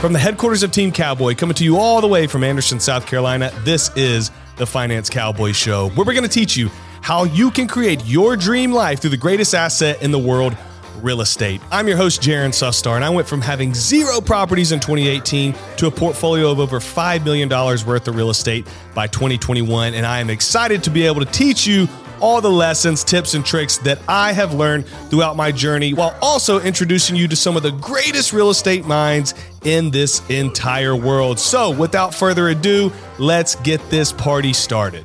From the headquarters of Team Cowboy, coming to you all the way from Anderson, South Carolina, this is the Finance Cowboy Show, where we're going to teach you how you can create your dream life through the greatest asset in the world real estate. I'm your host, Jaren Sustar, and I went from having zero properties in 2018 to a portfolio of over $5 million worth of real estate by 2021. And I am excited to be able to teach you all the lessons, tips, and tricks that I have learned throughout my journey while also introducing you to some of the greatest real estate minds in this entire world. So, without further ado, let's get this party started.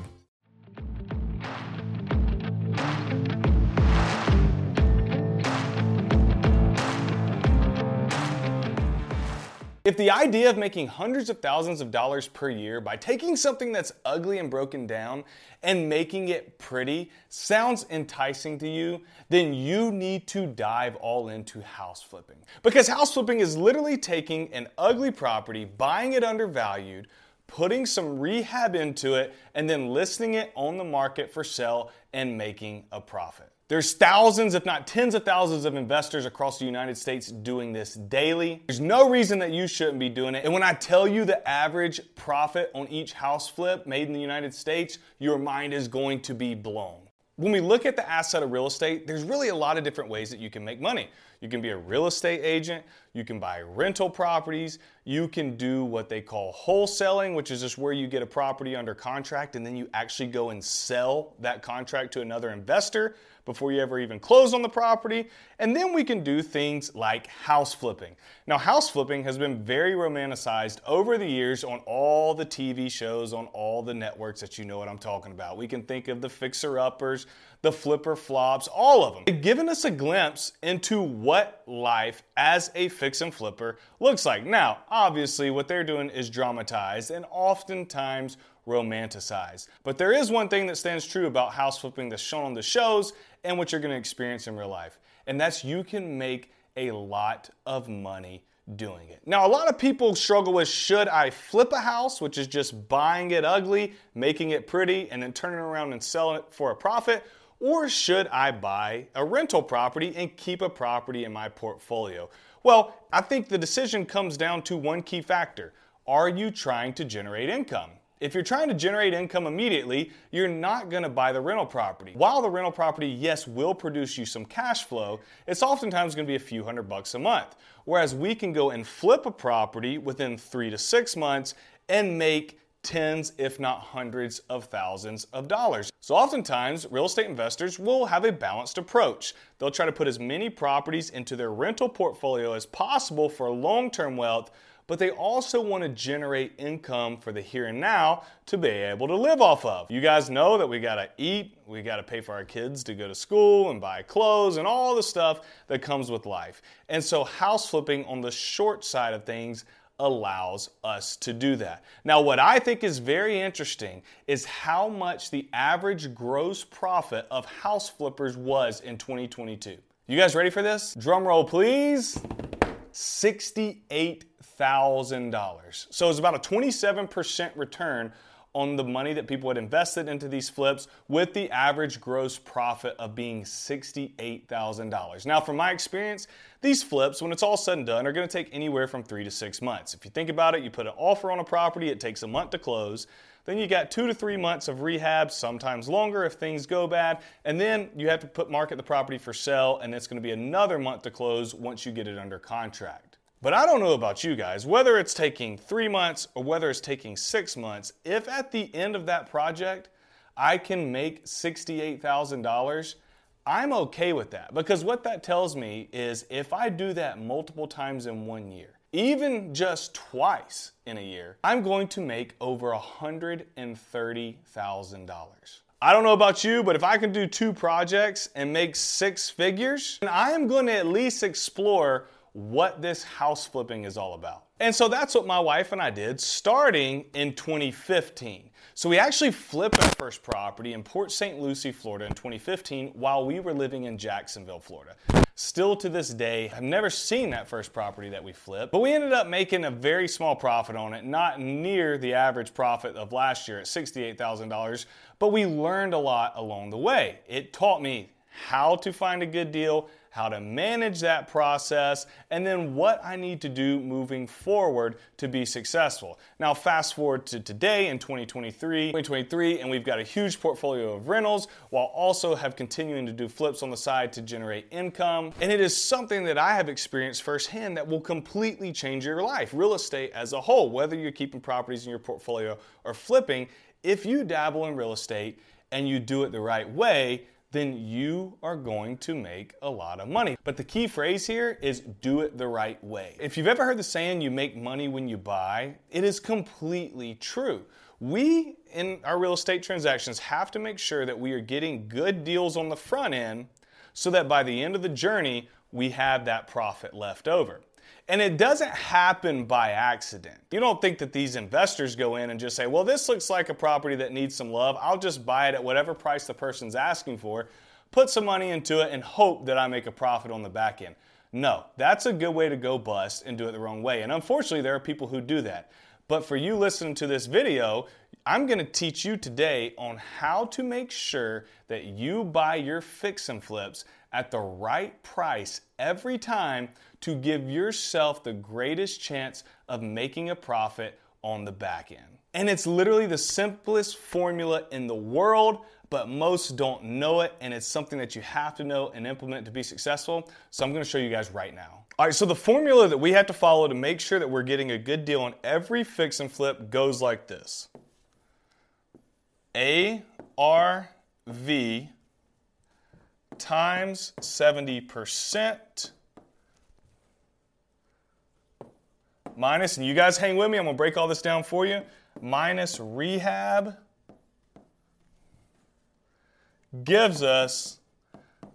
If the idea of making hundreds of thousands of dollars per year by taking something that's ugly and broken down and making it pretty sounds enticing to you, then you need to dive all into house flipping. Because house flipping is literally taking an ugly property, buying it undervalued, putting some rehab into it, and then listing it on the market for sale and making a profit. There's thousands, if not tens of thousands, of investors across the United States doing this daily. There's no reason that you shouldn't be doing it. And when I tell you the average profit on each house flip made in the United States, your mind is going to be blown. When we look at the asset of real estate, there's really a lot of different ways that you can make money. You can be a real estate agent, you can buy rental properties, you can do what they call wholesaling, which is just where you get a property under contract and then you actually go and sell that contract to another investor before you ever even close on the property. And then we can do things like house flipping. Now, house flipping has been very romanticized over the years on all the TV shows, on all the networks that you know what I'm talking about. We can think of the fixer uppers, the Flip or Flops, all of them. They've given us a glimpse into what life as a fix and flipper looks like. Now, obviously, what they're doing is dramatized and oftentimes romanticized. But there is one thing that stands true about house flipping that's shown on the shows and what you're going to experience in real life. And that's you can make a lot of money doing it. Now, a lot of people struggle with should I flip a house, which is just buying it ugly, making it pretty, and then turning around and selling it for a profit, or should I buy a rental property and keep a property in my portfolio? Well, I think the decision comes down to one key factor. Are you trying to generate income? If you're trying to generate income immediately, you're not going to buy the rental property. While the rental property, yes, will produce you some cash flow, it's oftentimes going to be a few hundred bucks a month. Whereas we can go and flip a property within three to six months and make tens, if not hundreds of thousands of dollars. So, oftentimes, real estate investors will have a balanced approach. They'll try to put as many properties into their rental portfolio as possible for long term wealth but they also want to generate income for the here and now to be able to live off of. You guys know that we got to eat, we got to pay for our kids to go to school and buy clothes and all the stuff that comes with life. And so, house flipping on the short side of things allows us to do that. Now, what I think is very interesting is how much the average gross profit of house flippers was in 2022. You guys ready for this? Drum roll, please. $68,000. So it's about a 27% return on the money that people had invested into these flips with the average gross profit of being $68,000. Now, from my experience, these flips, when it's all said and done, are going to take anywhere from three to six months. If you think about it, you put an offer on a property, it takes a month to close. Then you got two to three months of rehab, sometimes longer if things go bad. And then you have to put market the property for sale, and it's going to be another month to close once you get it under contract. But I don't know about you guys, whether it's taking three months or whether it's taking six months, if at the end of that project I can make $68,000, I'm okay with that because what that tells me is if I do that multiple times in one year, even just twice in a year, I'm going to make over $130,000. I don't know about you, but if I can do two projects and make six figures, then I am going to at least explore what this house flipping is all about. And so that's what my wife and I did starting in 2015. So we actually flipped our first property in Port St. Lucie, Florida in 2015 while we were living in Jacksonville, Florida. Still to this day, I've never seen that first property that we flipped, but we ended up making a very small profit on it, not near the average profit of last year at $68,000, but we learned a lot along the way. It taught me how to find a good deal, how to manage that process, and then what I need to do moving forward to be successful. Now, fast forward to today in 2023, 2023, and we've got a huge portfolio of rentals while also have continuing to do flips on the side to generate income. And it is something that I have experienced firsthand that will completely change your life, real estate as a whole, whether you're keeping properties in your portfolio or flipping. If you dabble in real estate and you do it the right way, then you are going to make a lot of money. But the key phrase here is do it the right way. If you've ever heard the saying, you make money when you buy, it is completely true. We, in our real estate transactions, have to make sure that we are getting good deals on the front end so that by the end of the journey, we have that profit left over. And it doesn't happen by accident. You don't think that these investors go in and just say, well, this looks like a property that needs some love. I'll just buy it at whatever price the person's asking for, put some money into it, and hope that I make a profit on the back end. No, that's a good way to go bust and do it the wrong way. And unfortunately, there are people who do that. But for you listening to this video, I'm going to teach you today on how to make sure that you buy your fix and flips at the right price every time to give yourself the greatest chance of making a profit on the back end. And it's literally the simplest formula in the world, but most don't know it, and it's something that you have to know and implement to be successful. So I'm gonna show you guys right now. All right, so the formula that we have to follow to make sure that we're getting a good deal on every fix and flip goes like this ARV times 70% minus, and you guys hang with me, I'm gonna break all this down for you, minus rehab gives us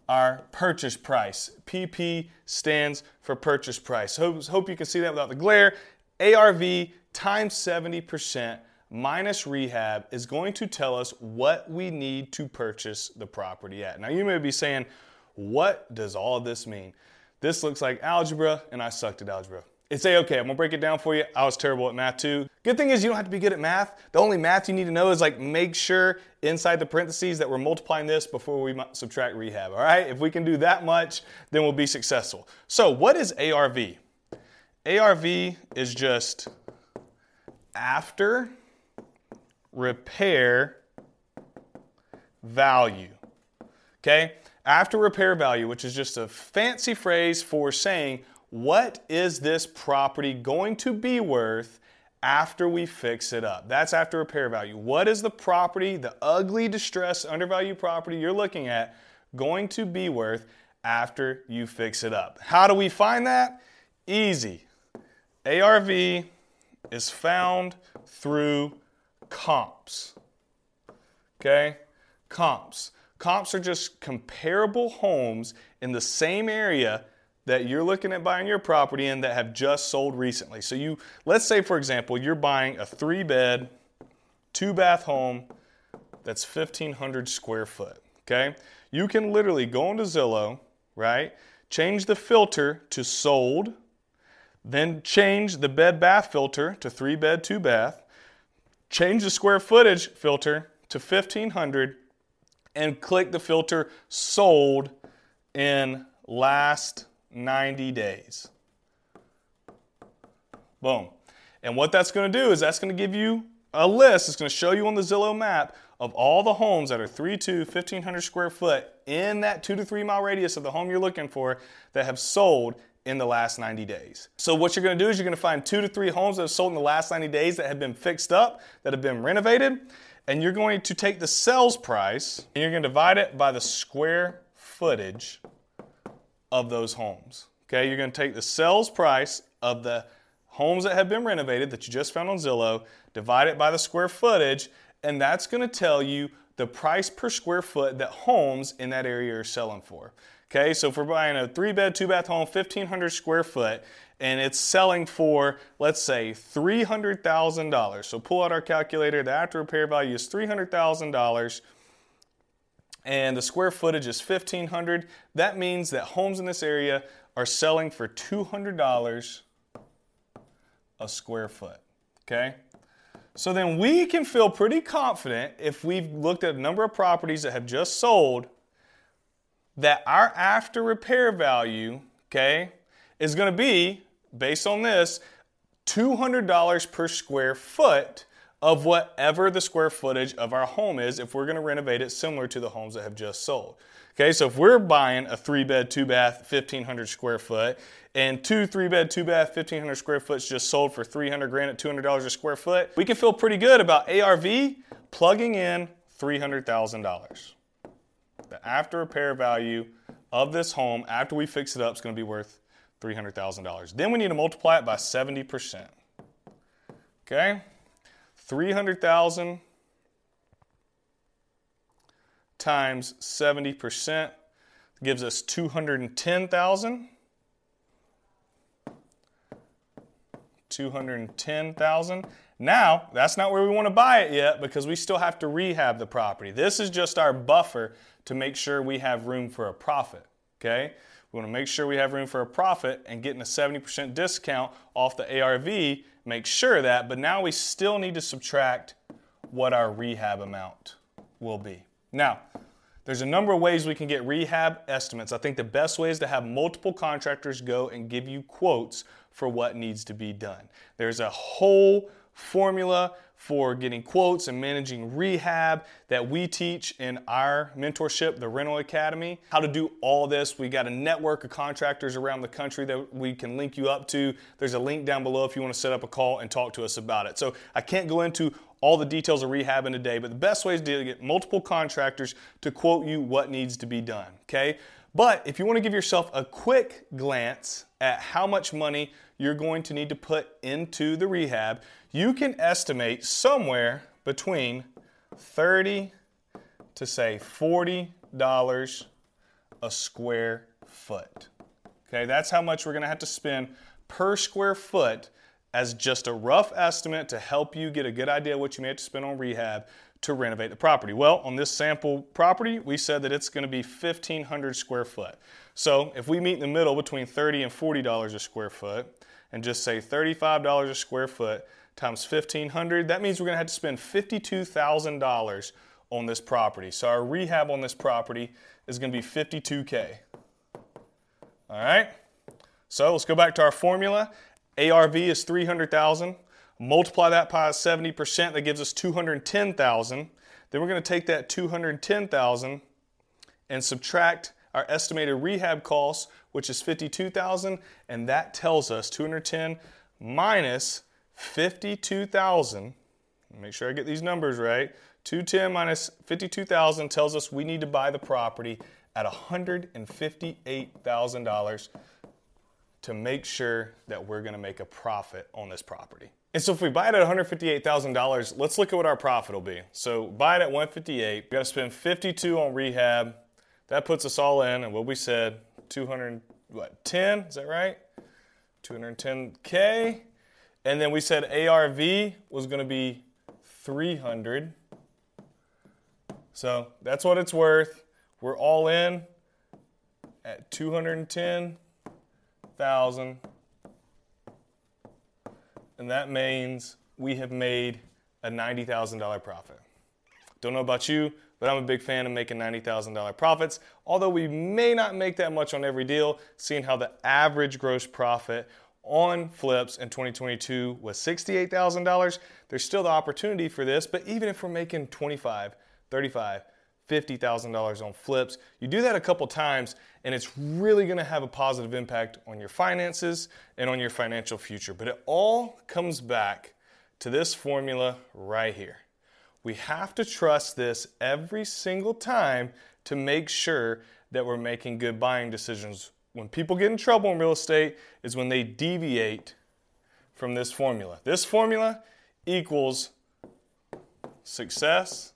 our purchase price. PP stands for purchase price. Hope, hope you can see that without the glare. ARV times 70% minus rehab is going to tell us what we need to purchase the property at. Now, you may be saying, what does all this mean? This looks like algebra, and I sucked at algebra. It's say, okay, I'm gonna break it down for you. I was terrible at math too. Good thing is you don't have to be good at math. The only math you need to know is like make sure inside the parentheses that we're multiplying this before we subtract rehab, all right? If we can do that much, then we'll be successful. So what is ARV? ARV is just after repair value. Okay? After repair value, which is just a fancy phrase for saying what is this property going to be worth after we fix it up? That's after repair value. What is the property, the ugly, distressed, undervalued property you're looking at, going to be worth after you fix it up? How do we find that? Easy. ARV is found through comps. Okay? Comps. Comps are just comparable homes in the same area that you're looking at buying your property in that have just sold recently. So you let's say for example, you're buying a 3 bed, 2 bath home that's 1500 square foot, okay? You can literally go into Zillow, right? Change the filter to sold, then change the bed bath filter to 3 bed, 2 bath, change the square footage filter to 1500 and click the filter sold in last 90 days. Boom. And what that's going to do is that's going to give you a list. It's going to show you on the Zillow map of all the homes that are 3 to 1500 square foot in that 2 to 3 mile radius of the home you're looking for that have sold in the last 90 days. So what you're going to do is you're going to find 2 to 3 homes that have sold in the last 90 days that have been fixed up, that have been renovated, and you're going to take the sales price and you're going to divide it by the square footage of those homes. Okay, you're going to take the sales price of the homes that have been renovated that you just found on Zillow, divide it by the square footage, and that's going to tell you the price per square foot that homes in that area are selling for. Okay, so if we're buying a three bed, two bath home, 1,500 square foot, and it's selling for, let's say, $300,000. So pull out our calculator, the after repair value is $300,000 and the square footage is 1500 that means that homes in this area are selling for $200 a square foot okay? So then we can feel pretty confident if we've looked at a number of properties that have just sold that our after repair value, okay, is going to be, based on this, $200 per square foot of whatever the square footage of our home is if we're going to renovate it similar to the homes that have just sold. Okay, so if we're buying a three bed, two bath, 1500 square foot, and two three bed, two bath, 1500 square foot just sold for 300 grand at $200 a square foot, we can feel pretty good about ARV plugging in $300,000. The after repair value of this home after we fix it up is going to be worth $300,000. Then we need to multiply it by 70%. Okay? 300,000 times 70% gives us 210,000. 210,000. Now, that's not where we want to buy it yet because we still have to rehab the property. This is just our buffer to make sure we have room for a profit, okay? We want to make sure we have room for a profit and getting a 70% discount off the ARV, make sure of that, but now we still need to subtract what our rehab amount will be. Now, there's a number of ways we can get rehab estimates. I think the best way is to have multiple contractors go and give you quotes for what needs to be done. There's a whole formula for getting quotes and managing rehab that we teach in our mentorship, the Rental Academy. How to do all this. We got a network of contractors around the country that we can link you up to. There's a link down below if you want to set up a call and talk to us about it. So I can't go into all the details of rehab in a day, but the best way is to get multiple contractors to quote you what needs to be done, okay? But if you want to give yourself a quick glance at how much money you're going to need to put into the rehab, you can estimate somewhere between 30 to say $40 a square foot. Okay, that's how much we're going to have to spend per square foot as just a rough estimate to help you get a good idea what you may have to spend on rehab to renovate the property. Well, on this sample property, we said that it's going to be 1500 square foot. So, if we meet in the middle between 30 and $40 a square foot and just say $35 a square foot, times 1500 that means we're going to have to spend $52,000 on this property. So our rehab on this property is going to be 52K. All right? So let's go back to our formula. ARV is 300,000. Multiply that by 70%, that gives us 210,000. Then we're going to take that 210,000 and subtract our estimated rehab costs, which is 52,000, and that tells us 210 minus 52,000, make sure I get these numbers right, 210 minus 52,000 tells us we need to buy the property at $158,000 to make sure that we're going to make a profit on this property. And so if we buy it at $158,000, let's look at what our profit will be. So buy it at 158, we got to spend 52 on rehab. That puts us all in and what we said 200 what 10, is that right? 210k. And then we said ARV was going to be 300. So that's what it's worth. We're all in at 210,000. And that means we have made a $90,000 profit. Don't know about you, but I'm a big fan of making $90,000 profits. Although we may not make that much on every deal, seeing how the average gross profit on flips in 2022 was $68,000. There's still the opportunity for this, but even if we're making 25, 35, $50,000 on flips, you do that a couple times and it's really to have a positive impact on your finances and on your financial future. But it all comes back to this formula right here. We have to trust this every single time to make sure that we're making good buying decisions when people get in trouble in real estate is when they deviate from this formula. This formula equals success.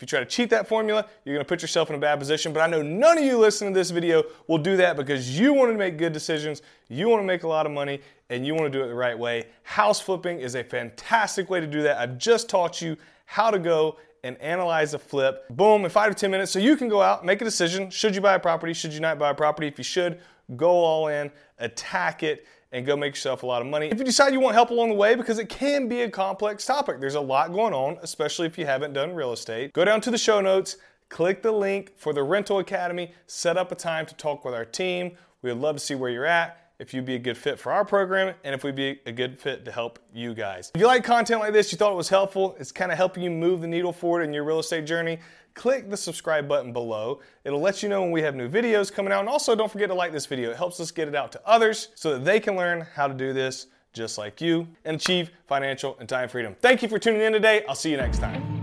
If you try to cheat that formula, you're going to put yourself in a bad position. But I know none of you listening to this video will do that because you want to make good decisions, you want to make a lot of money, and you want to do it the right way. House flipping is a fantastic way to do that. I've just taught you how to go and analyze a flip. Boom, in five to 10 minutes. So you can go out, make a decision. Should you buy a property? Should you not buy a property? If you should, go all in, attack it, and go make yourself a lot of money. If you decide you want help along the way, because it can be a complex topic, there's a lot going on, especially if you haven't done real estate, go down to the show notes, click the link for the Rental Academy, set up a time to talk with our team. We would love to see where you're at if you'd be a good fit for our program and if we'd be a good fit to help you guys. If you like content like this, you thought it was helpful, it's kind of helping you move the needle forward in your real estate journey, click the subscribe button below. It'll let you know when we have new videos coming out. And also, don't forget to like this video. It helps us get it out to others so that they can learn how to do this just like you and achieve financial and time freedom. Thank you for tuning in today. I'll see you next time.